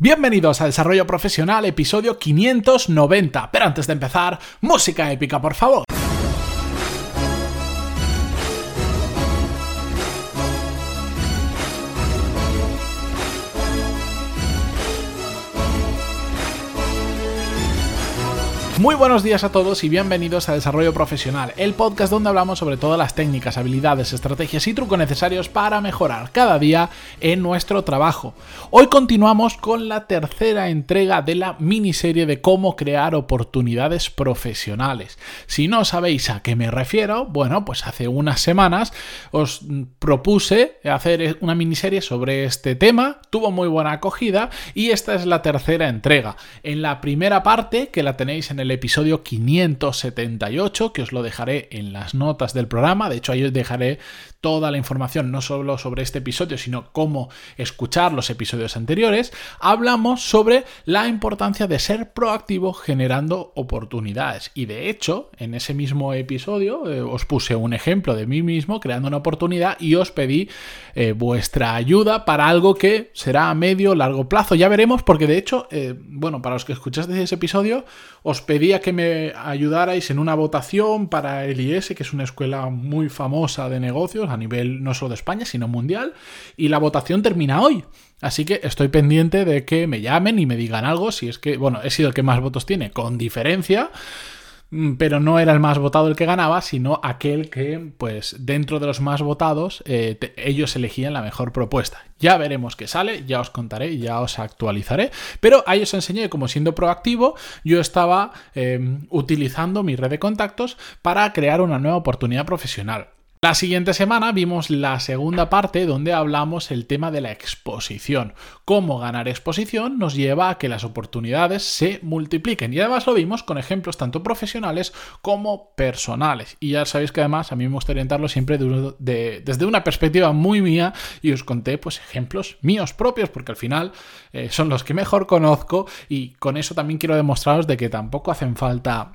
Bienvenidos a Desarrollo Profesional, episodio 590. Pero antes de empezar, música épica, por favor. Muy buenos días a todos y bienvenidos a Desarrollo Profesional, el podcast donde hablamos sobre todas las técnicas, habilidades, estrategias y trucos necesarios para mejorar cada día en nuestro trabajo. Hoy continuamos con la tercera entrega de la miniserie de cómo crear oportunidades profesionales. Si no sabéis a qué me refiero, bueno, pues hace unas semanas os propuse hacer una miniserie sobre este tema, tuvo muy buena acogida y esta es la tercera entrega. En la primera parte, que la tenéis en el episodio 578, que os lo dejaré en las notas del programa. De hecho, ahí os dejaré toda la información, no solo sobre este episodio, sino cómo escuchar los episodios anteriores. Hablamos sobre la importancia de ser proactivo generando oportunidades. Y de hecho, en ese mismo episodio eh, os puse un ejemplo de mí mismo creando una oportunidad y os pedí eh, vuestra ayuda para algo que será a medio largo plazo. Ya veremos, porque de hecho, eh, bueno, para los que escuchasteis ese episodio, os pedía que me ayudarais en una votación para el IS, que es una escuela muy famosa de negocios a nivel no solo de España, sino mundial, y la votación termina hoy. Así que estoy pendiente de que me llamen y me digan algo, si es que, bueno, he sido el que más votos tiene, con diferencia. Mm, pero no era el más votado el que ganaba, sino aquel que, pues, dentro de los más votados, eh, ellos elegían la mejor propuesta. Ya veremos qué sale, ya os contaré, ya os actualizaré, pero ahí os enseñé cómo siendo proactivo yo estaba em, utilizando mi red de contactos para crear una nueva oportunidad profesional. La siguiente semana vimos la segunda parte donde hablamos el tema de la exposición. Cómo ganar exposición nos lleva a que las oportunidades se multipliquen. Y además lo vimos con ejemplos tanto profesionales como personales. Y ya sabéis que además a mí me gusta orientarlo siempre desde una perspectiva muy mía y os conté pues ejemplos míos propios porque al final eh, son los que mejor conozco y con eso también quiero demostraros de que tampoco hacen falta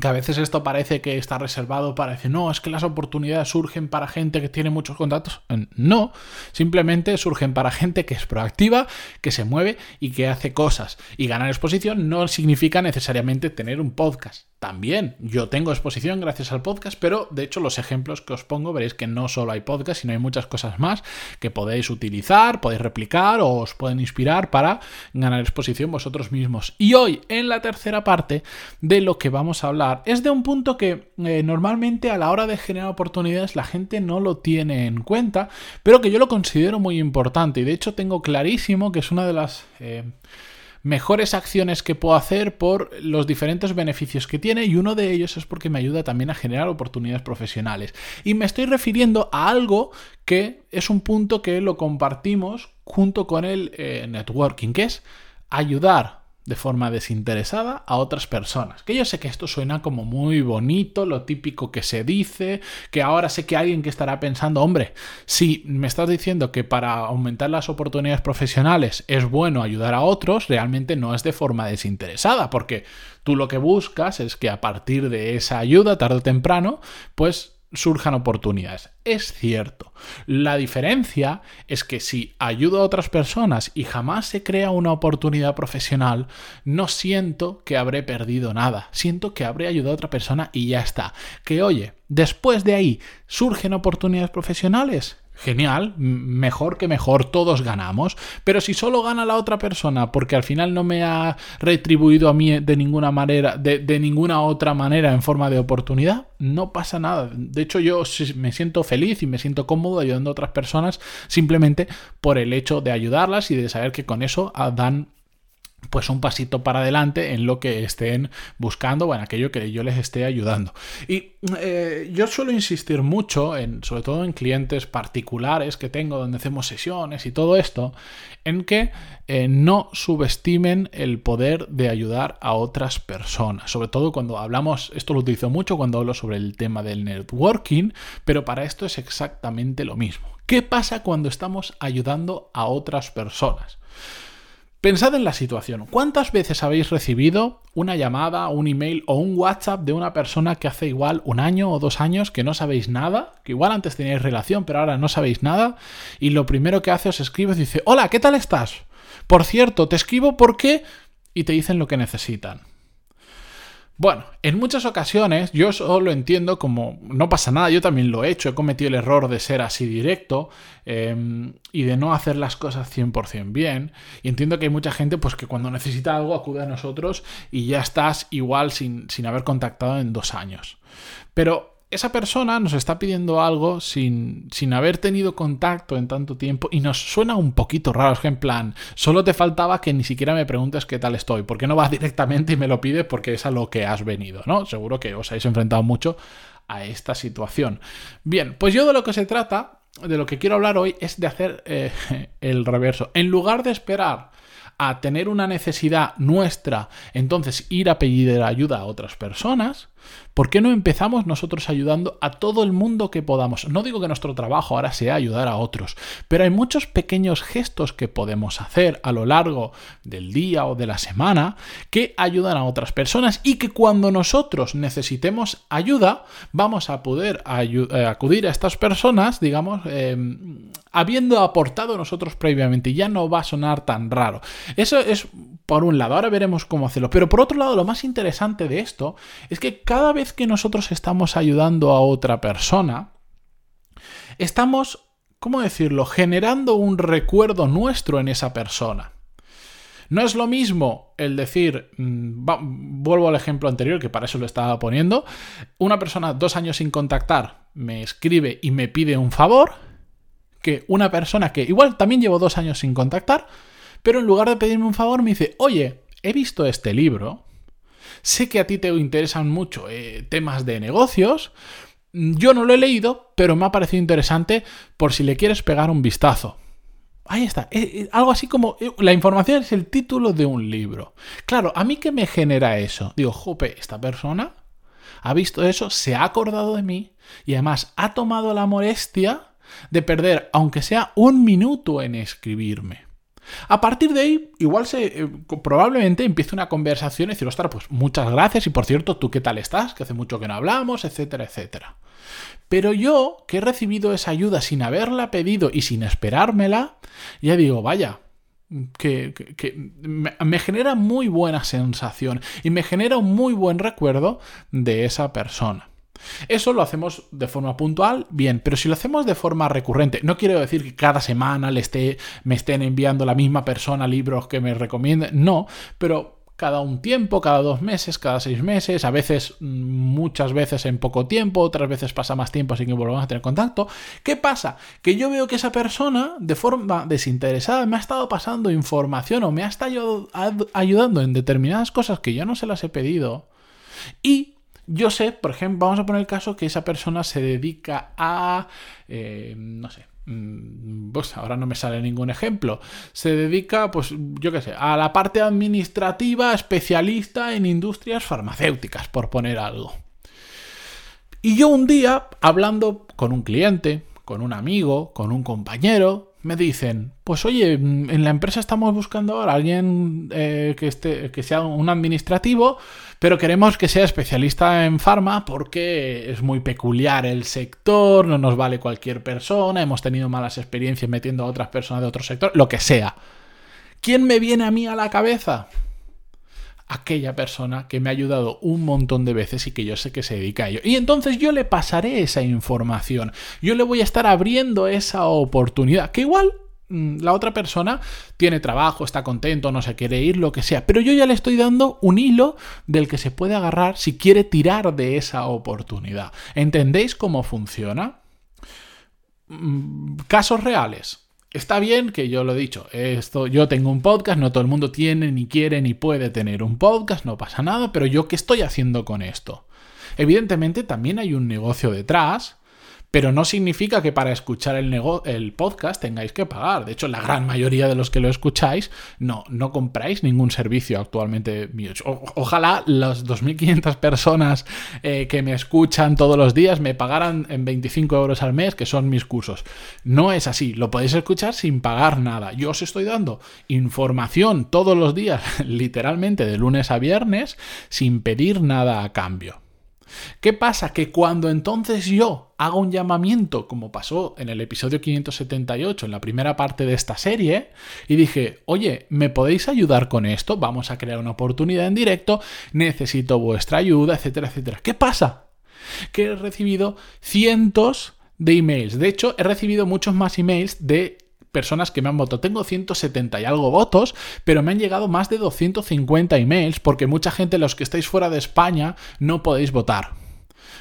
que a veces esto parece que está reservado para decir, no, es que las oportunidades surgen para gente que tiene muchos contactos. No, simplemente surgen para gente que es proactiva, que se mueve y que hace cosas. Y ganar exposición no significa necesariamente tener un podcast. También yo tengo exposición gracias al podcast, pero de hecho los ejemplos que os pongo veréis que no solo hay podcast, sino hay muchas cosas más que podéis utilizar, podéis replicar o os pueden inspirar para ganar exposición vosotros mismos. Y hoy, en la tercera parte de lo que vamos a hablar, es de un punto que eh, normalmente a la hora de generar oportunidades la gente no lo tiene en cuenta, pero que yo lo considero muy importante y de hecho tengo clarísimo que es una de las... Eh, mejores acciones que puedo hacer por los diferentes beneficios que tiene y uno de ellos es porque me ayuda también a generar oportunidades profesionales. Y me estoy refiriendo a algo que es un punto que lo compartimos junto con el eh, networking, que es ayudar de forma desinteresada a otras personas. Que yo sé que esto suena como muy bonito, lo típico que se dice, que ahora sé que alguien que estará pensando, hombre, si me estás diciendo que para aumentar las oportunidades profesionales es bueno ayudar a otros, realmente no es de forma desinteresada, porque tú lo que buscas es que a partir de esa ayuda, tarde o temprano, pues surjan oportunidades. Es cierto. La diferencia es que si ayudo a otras personas y jamás se crea una oportunidad profesional, no siento que habré perdido nada. Siento que habré ayudado a otra persona y ya está. Que oye, después de ahí surgen oportunidades profesionales, Genial, mejor que mejor, todos ganamos. Pero si solo gana la otra persona porque al final no me ha retribuido a mí de ninguna manera, de, de, ninguna otra manera en forma de oportunidad, no pasa nada. De hecho, yo me siento feliz y me siento cómodo ayudando a otras personas simplemente por el hecho de ayudarlas y de saber que con eso ah, dan pues un pasito para adelante en lo que estén buscando o en aquello que yo les esté ayudando. Y eh, yo suelo insistir mucho, en, sobre todo en clientes particulares que tengo donde hacemos sesiones y todo esto, en que eh, no subestimen el poder de ayudar a otras personas. Sobre todo cuando hablamos, esto lo utilizo mucho cuando hablo sobre el tema del networking, pero para esto es exactamente lo mismo. ¿Qué pasa cuando estamos ayudando a otras personas? Pensad en la situación. ¿Cuántas veces habéis recibido una llamada, un email o un WhatsApp de una persona que hace igual un año o dos años que no sabéis nada? Que igual antes teníais relación, pero ahora no sabéis nada. Y lo primero que hace os escribe y dice, hola, ¿qué tal estás? Por cierto, te escribo porque... y te dicen lo que necesitan. Bueno, en muchas ocasiones yo solo entiendo como no pasa nada, yo también lo he hecho, he cometido el error de ser así directo em, y de no hacer las cosas 100% bien. Y entiendo que hay mucha gente pues que cuando necesita algo acude a nosotros y ya estás igual sin, sin haber contactado en dos años. Pero esa persona nos está pidiendo algo sin, sin, haber tenido contacto en tanto tiempo y nos suena un poquito raro. Es que en plan, solo te faltaba que ni siquiera me preguntes qué tal estoy. ¿Por qué no vas directamente y me lo pides porque es a lo que has venido? ¿no? Seguro que os habéis enfrentado mucho a esta situación. Bien, pues yo de lo que se trata, de lo que quiero hablar hoy, es de hacer eh, el reverso. En lugar de esperar a tener una necesidad nuestra, entonces ir a pedir ayuda a otras personas, ¿por qué no empezamos nosotros ayudando a todo el mundo que podamos? No digo que nuestro trabajo ahora sea ayudar a otros, pero hay muchos pequeños gestos que podemos hacer a lo largo del día o de la semana que ayudan a otras personas y que cuando nosotros necesitemos ayuda, vamos a poder eh, acudir a estas personas, digamos, em, habiendo aportado nosotros previamente. Ya no va a sonar tan raro. Eso es por un lado, ahora veremos cómo hacerlo. Pero por otro lado, lo más interesante de esto es que cada vez que nosotros estamos ayudando a otra persona, estamos, ¿cómo decirlo?, generando un recuerdo nuestro en esa persona. No es lo mismo el decir, mm, vuelvo al ejemplo anterior, que para eso lo estaba poniendo, una persona dos años sin contactar me escribe y me pide un favor, que una persona que igual también llevo dos años sin contactar, pero en lugar de pedirme un favor me dice, oye, he visto este libro, sé que a ti te interesan mucho eh, temas de negocios, yo no lo he leído, pero me ha parecido interesante por si le quieres pegar un vistazo. Ahí está. Eh, eh, algo así como. la información es el título de un libro. Claro, ¿a mí qué me genera eso? Digo, jope, esta persona ha visto eso, se ha acordado de mí y además ha tomado la molestia de perder, aunque sea un minuto en escribirme. A partir de ahí, igual se eh, probablemente empiece una conversación y decir, ostras, pues muchas gracias y por cierto, ¿tú qué tal estás? Que hace mucho que no hablamos, etcétera, etcétera. Pero yo, que he recibido esa ayuda sin haberla pedido y sin esperármela, ya digo, vaya, que, me, genera muy buena sensación y me genera un muy buen recuerdo de esa persona. Eso lo hacemos de forma puntual, bien, pero si lo hacemos de forma recurrente, no quiero decir que cada semana le esté, me estén enviando la misma persona libros que me recomienden, no, pero cada un tiempo, cada dos meses, cada seis meses, a veces, muchas veces en poco tiempo, otras veces pasa más tiempo sin que volvamos a tener contacto. ¿Qué pasa? Que yo veo que esa persona, de forma desinteresada, me ha estado pasando información o me ha estado ayudando en determinadas cosas que yo no se las he pedido. Y yo sé, por ejemplo, vamos a poner el caso que esa persona se dedica a, eh, no sé, mm, pues ahora no me sale ningún ejemplo. Se dedica, pues yo qué sé, a la parte administrativa especialista en industrias farmacéuticas, por poner algo. Y yo un día, hablando con un cliente, con un amigo, con un compañero, me dicen, pues oye, en la empresa estamos buscando ahora a alguien eh, que, esté, que sea un administrativo, pero queremos que sea especialista en farma porque es muy peculiar el sector, no nos vale cualquier persona, hemos tenido malas experiencias metiendo a otras personas de otro sector, lo que sea. ¿Quién me viene a mí a la cabeza? aquella persona que me ha ayudado un montón de veces y que yo sé que se dedica a ello. Y entonces yo le pasaré esa información. Yo le voy a estar abriendo esa oportunidad. Que igual la otra persona tiene trabajo, está contento, no se quiere ir, lo que sea. Pero yo ya le estoy dando un hilo del que se puede agarrar si quiere tirar de esa oportunidad. ¿Entendéis cómo funciona? Mm, casos reales. Está bien que yo lo he dicho, esto, yo tengo un podcast, no todo el mundo tiene, ni quiere, ni puede tener un podcast, no pasa nada, pero yo qué estoy haciendo con esto. Evidentemente también hay un negocio detrás pero no significa que para escuchar el, podcast tengáis que pagar. De hecho, la gran mayoría de los que lo escucháis no, no compráis ningún servicio actualmente mío. ojalá las 2.500 personas eh, que me escuchan todos los días me pagaran en 25 euros al mes, que son mis cursos. No es así, lo podéis escuchar sin pagar nada. Yo os estoy dando información todos los días, literalmente de lunes a viernes, sin pedir nada a cambio. ¿Qué pasa? Que cuando entonces yo hago un llamamiento, como pasó en el episodio 578, en la primera parte de esta serie, y dije, oye, ¿me podéis ayudar con esto? Vamos a crear una oportunidad en directo, necesito vuestra ayuda, etcétera, etcétera. ¿Qué pasa? Que he recibido cientos de emails. De hecho, he recibido muchos más emails de personas que me han votado. Tengo 170 y algo votos, pero me han llegado más de 250 emails porque mucha gente, los que estáis fuera de España, no podéis votar.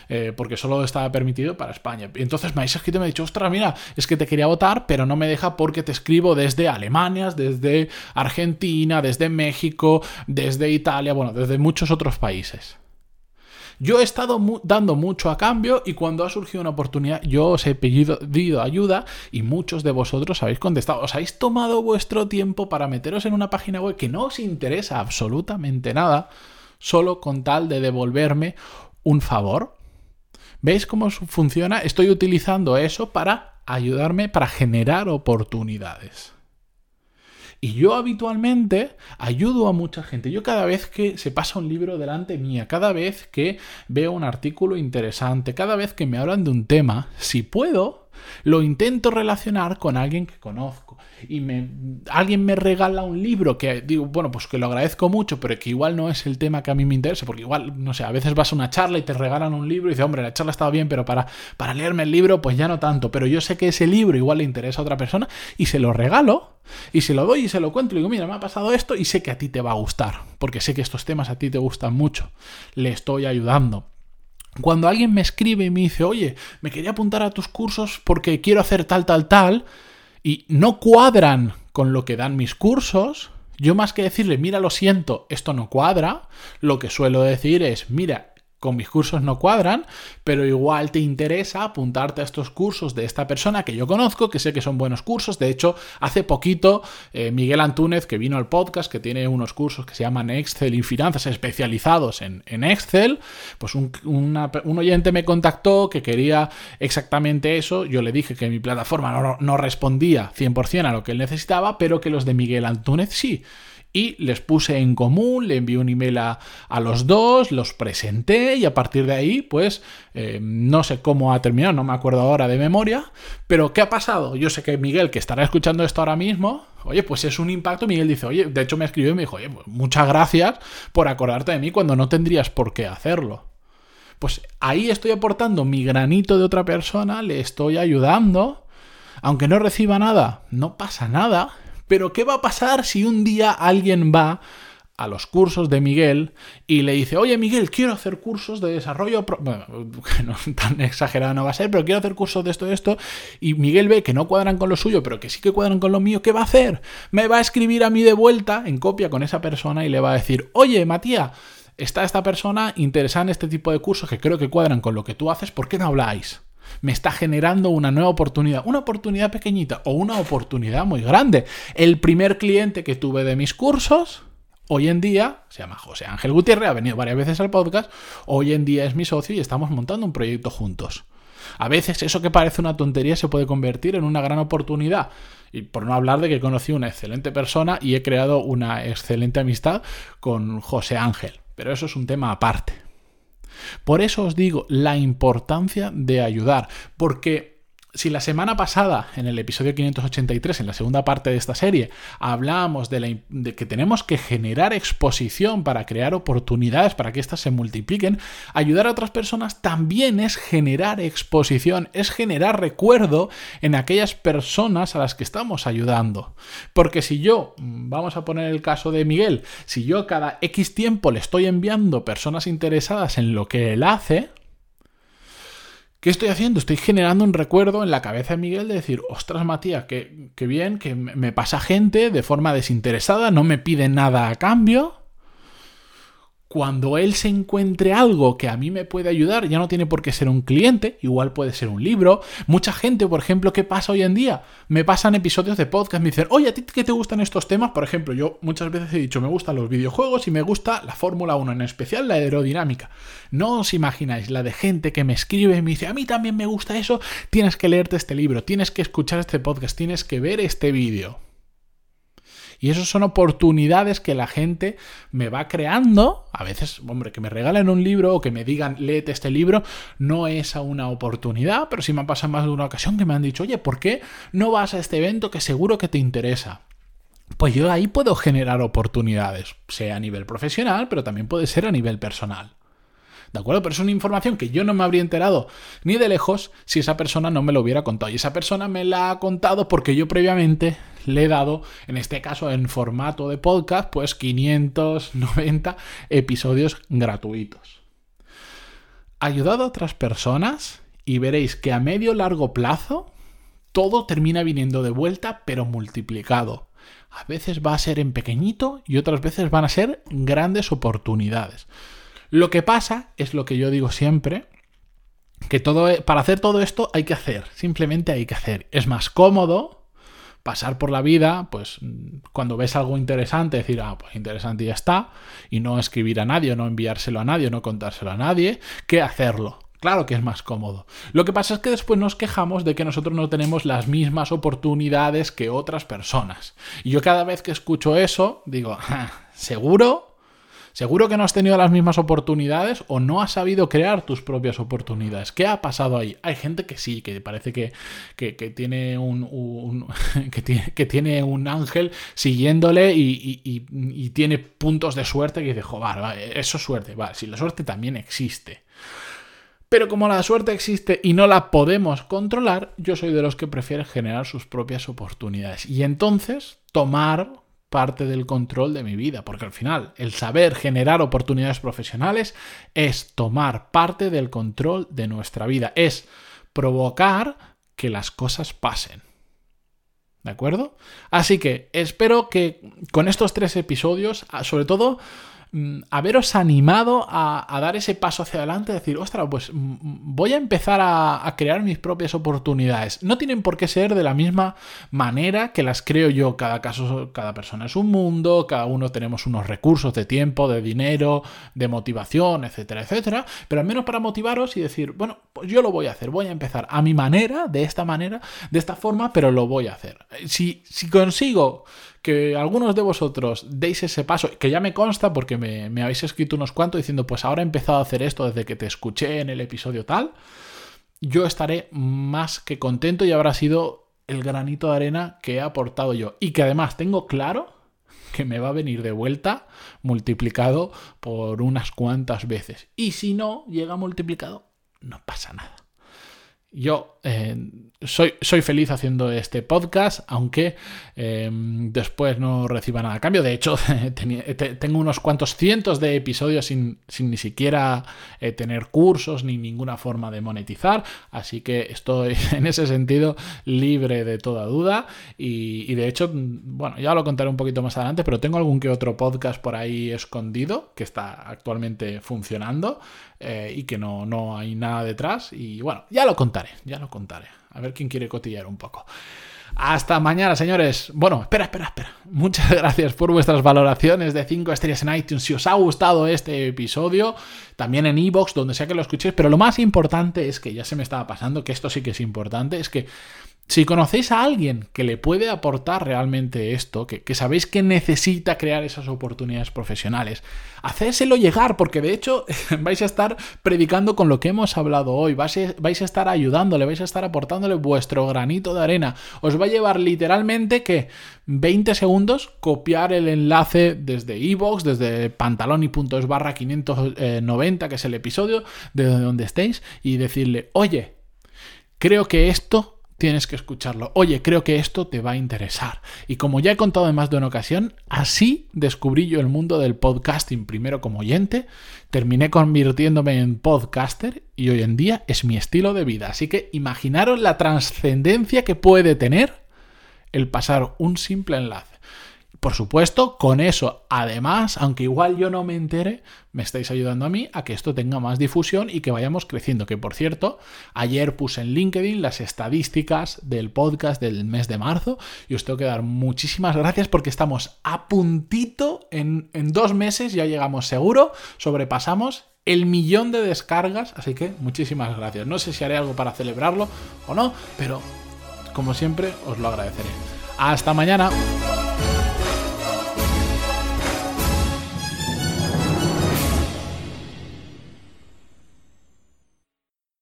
Eh, porque solo estaba permitido para España. Y entonces me habéis escrito y me ha dicho, ostras, mira, es que te quería votar, pero no me deja porque te escribo desde Alemania, desde Argentina, desde México, desde Italia, bueno, desde muchos otros países. Yo he estado dando mucho a cambio y cuando ha surgido una oportunidad yo os he pedido, ayuda y muchos de vosotros habéis contestado. Os habéis tomado vuestro tiempo para meteros en una página web que no os interesa absolutamente nada, solo con tal de devolverme un favor. ¿Veis cómo funciona? Estoy utilizando eso para ayudarme, para generar oportunidades. Y yo habitualmente ayudo a mucha gente. Yo cada vez que se pasa un libro delante mía, cada vez que veo un artículo interesante, cada vez que me hablan de un tema, si puedo, lo intento relacionar con alguien que conozco. Y me, alguien me regala un libro que digo, bueno, pues que lo agradezco mucho, pero que igual no es el tema que a mí me interesa, porque igual, no sé, a veces vas a una charla y te regalan un libro y dices, hombre, la charla estaba bien, pero para, para leerme el libro, pues ya no tanto. Pero yo sé que ese libro igual le interesa a otra persona y se lo regalo y se lo doy y se lo cuento y digo, mira, me ha pasado esto y sé que a ti te va a gustar, porque sé que estos temas a ti te gustan mucho. Le estoy ayudando. Cuando alguien me escribe y me dice, oye, me quería apuntar a tus cursos porque quiero hacer tal, tal, tal, y no cuadran con lo que dan mis cursos, yo más que decirle, mira, lo siento, esto no cuadra, lo que suelo decir es, mira, con mis cursos no cuadran, pero igual te interesa apuntarte a estos cursos de esta persona que yo conozco, que sé que son buenos cursos. De hecho, hace poquito eh, Miguel Antúnez, que vino al podcast, que tiene unos cursos que se llaman Excel y Finanzas especializados en, Excel, pues un, un, oyente me contactó que quería exactamente eso. Yo le dije que mi plataforma no, no respondía 100% a lo que él necesitaba, pero que los de Miguel Antúnez sí y les puse en común, le envié un email a, los dos, los presenté y a partir de ahí, pues eh, no sé cómo ha terminado, no me acuerdo ahora de memoria, pero ¿qué ha pasado? Yo sé que Miguel, que estará escuchando esto ahora mismo, oye, pues es un impacto, Miguel dice, oye, de hecho me escribió y me dijo, oye, pues muchas gracias por acordarte de mí cuando no tendrías por qué hacerlo. Pues ahí estoy aportando mi granito de otra persona, le estoy ayudando, aunque no reciba nada, no pasa nada, pero ¿qué va a pasar si un día alguien va a los cursos de Miguel y le dice, oye Miguel, quiero hacer cursos de desarrollo, bueno, no, tan exagerado no va a ser, pero quiero hacer cursos de esto, de esto, y Miguel ve que no cuadran con lo suyo, pero que sí que cuadran con lo mío, ¿qué va a hacer? Me va a escribir a mí de vuelta en copia con esa persona y le va a decir, oye Matías, está esta persona interesada en este tipo de cursos que creo que cuadran con lo que tú haces, ¿por qué no habláis? Me está generando una nueva oportunidad, una oportunidad pequeñita o una oportunidad muy grande. El primer cliente que tuve de mis cursos, hoy en día, se llama José Ángel Gutiérrez, ha venido varias veces al podcast, hoy en día es mi socio y estamos montando un proyecto juntos. A veces eso que parece una tontería se puede convertir en una gran oportunidad. Y por no hablar de que conocí una excelente persona y he creado una excelente amistad con José Ángel. Pero eso es un tema aparte. Por eso os digo la importancia de ayudar, porque si la semana pasada, en el episodio 583, en la segunda parte de esta serie, hablábamos de, que tenemos que generar exposición para crear oportunidades, para que éstas se multipliquen, ayudar a otras personas también es generar exposición, es generar recuerdo en aquellas personas a las que estamos ayudando. Porque si yo, vamos a poner el caso de Miguel, si yo cada X tiempo le estoy enviando personas interesadas en lo que él hace, ¿Qué estoy haciendo? Estoy generando un recuerdo en la cabeza de Miguel de decir, ostras Matías, qué, qué bien, que me pasa gente de forma desinteresada, no me pide nada a cambio cuando él se encuentre algo que a mí me puede ayudar, ya no tiene por qué ser un cliente, igual puede ser un libro. Mucha gente, por ejemplo, ¿qué pasa hoy en día? Me pasan episodios de podcast, me dicen, oye, ¿a ti qué te gustan estos temas? Por ejemplo, yo muchas veces he dicho, me gustan los videojuegos y me gusta la Fórmula 1, en especial la aerodinámica. No os imagináis la de gente que me escribe y me dice, a mí también me gusta eso, tienes que leerte este libro, tienes que escuchar este podcast, tienes que ver este vídeo. Y esas son oportunidades que la gente me va creando. A veces, hombre, que me regalen un libro o que me digan, léete este libro, no es a una oportunidad, pero sí me ha pasado más de una ocasión que me han dicho, oye, ¿por qué no vas a este evento que seguro que te interesa? Pues yo ahí puedo generar oportunidades, sea a nivel profesional, pero también puede ser a nivel personal. ¿De acuerdo? Pero es una información que yo no me habría enterado ni de lejos si esa persona no me lo hubiera contado. Y esa persona me la ha contado porque yo previamente le he dado, en este caso en formato de podcast, pues 590 episodios gratuitos. Ayudado a otras personas y veréis que a medio largo plazo todo termina viniendo de vuelta pero multiplicado. A veces va a ser en pequeñito y otras veces van a ser grandes oportunidades. Lo que pasa es lo que yo digo siempre, que todo, e, para hacer todo esto hay que hacer, simplemente hay que hacer. Es más cómodo pasar por la vida, pues cuando ves algo interesante, decir, ah, pues interesante y ya está, y no escribir a nadie, no enviárselo a nadie, no contárselo a nadie, que hacerlo. Claro que es más cómodo. Lo que pasa es que después nos quejamos de que nosotros no tenemos las mismas oportunidades que otras personas. Y yo cada vez que escucho eso, digo, ah, ¿seguro? Seguro que no has tenido las mismas oportunidades o no has sabido crear tus propias oportunidades. ¿Qué ha pasado ahí? Hay gente que sí, que parece que, tiene, un, que, tiene, un ángel siguiéndole y, tiene puntos de suerte que dice, joder, eso es suerte. Vale, si la suerte también existe. Pero como la suerte existe y no la podemos controlar, yo soy de los que prefieren generar sus propias oportunidades. Y entonces tomar parte del control de mi vida, porque al final el saber generar oportunidades profesionales es tomar parte del control de nuestra vida, es provocar que las cosas pasen. ¿De acuerdo? Así que espero que con estos tres episodios, sobre todo, Mm, haberos animado a, dar ese paso hacia adelante, decir, ostras, pues mm, voy a empezar a, crear mis propias oportunidades. No tienen por qué ser de la misma manera que las creo yo. Cada caso, cada persona es un mundo, cada uno tenemos unos recursos de tiempo, de dinero, de motivación, etcétera, etcétera. Pero al menos para motivaros y decir, bueno, pues yo lo voy a hacer, voy a empezar a mi manera, de esta manera, de esta forma, pero lo voy a hacer. Si consigo que algunos de vosotros deis ese paso, que ya me consta porque me, habéis escrito unos cuantos diciendo, pues ahora he empezado a hacer esto desde que te escuché en el episodio tal, yo estaré más que contento y habrá sido el granito de arena que he aportado yo. Y que además tengo claro que me va a venir de vuelta multiplicado por unas cuantas veces. Y si no llega multiplicado, no pasa nada. Yo eh, soy, soy, feliz haciendo este podcast, aunque eh, después no reciba nada a cambio. De hecho, tengo unos cuantos cientos de episodios sin, ni siquiera eh, tener cursos ni ninguna forma de monetizar. Así que estoy en ese sentido libre de toda duda. Y, y de hecho, bueno, ya lo contaré un poquito más adelante, pero tengo algún que otro podcast por ahí escondido que está actualmente funcionando y que no, no hay nada detrás. Y bueno, ya lo contaré ya lo contaré. A ver quién quiere cotillar un poco. Hasta mañana, señores. Bueno, espera, espera, espera. Muchas gracias por vuestras valoraciones de 5 estrellas en iTunes. Si os ha gustado este episodio, también en iBox, donde sea que lo escuchéis. Pero lo más importante es que ya se me estaba pasando, que esto sí que es importante, es que si conocéis a alguien que le puede aportar realmente esto, que, sabéis que necesita crear esas oportunidades profesionales, hacérselo llegar, porque de hecho vais a estar predicando con lo que hemos hablado hoy, vais a, vais a estar ayudándole, vais a estar aportándole vuestro granito de arena. Os va a llevar literalmente que 20 segundos copiar el enlace desde iVoox, desde pantaloni.es barra 590, que es el episodio de donde estéis, y decirle, oye, creo que esto tienes que escucharlo. Oye, creo que esto te va a interesar. Y como ya he contado en más de una ocasión, así descubrí yo el mundo del podcasting, primero como oyente, terminé convirtiéndome en podcaster y hoy en día es mi estilo de vida. Así que imaginaros la trascendencia que puede tener el pasar un simple enlace. Por supuesto, con eso, además, aunque igual yo no me entere, me estáis ayudando a mí a que esto tenga más difusión y que vayamos creciendo. Que por cierto, ayer puse en LinkedIn las estadísticas del podcast del mes de marzo y os tengo que dar muchísimas gracias porque estamos a puntito, en, en dos meses ya llegamos seguro, sobrepasamos el millón de descargas, así que muchísimas gracias. No sé si haré algo para celebrarlo o no, pero como siempre os lo agradeceré. Hasta mañana.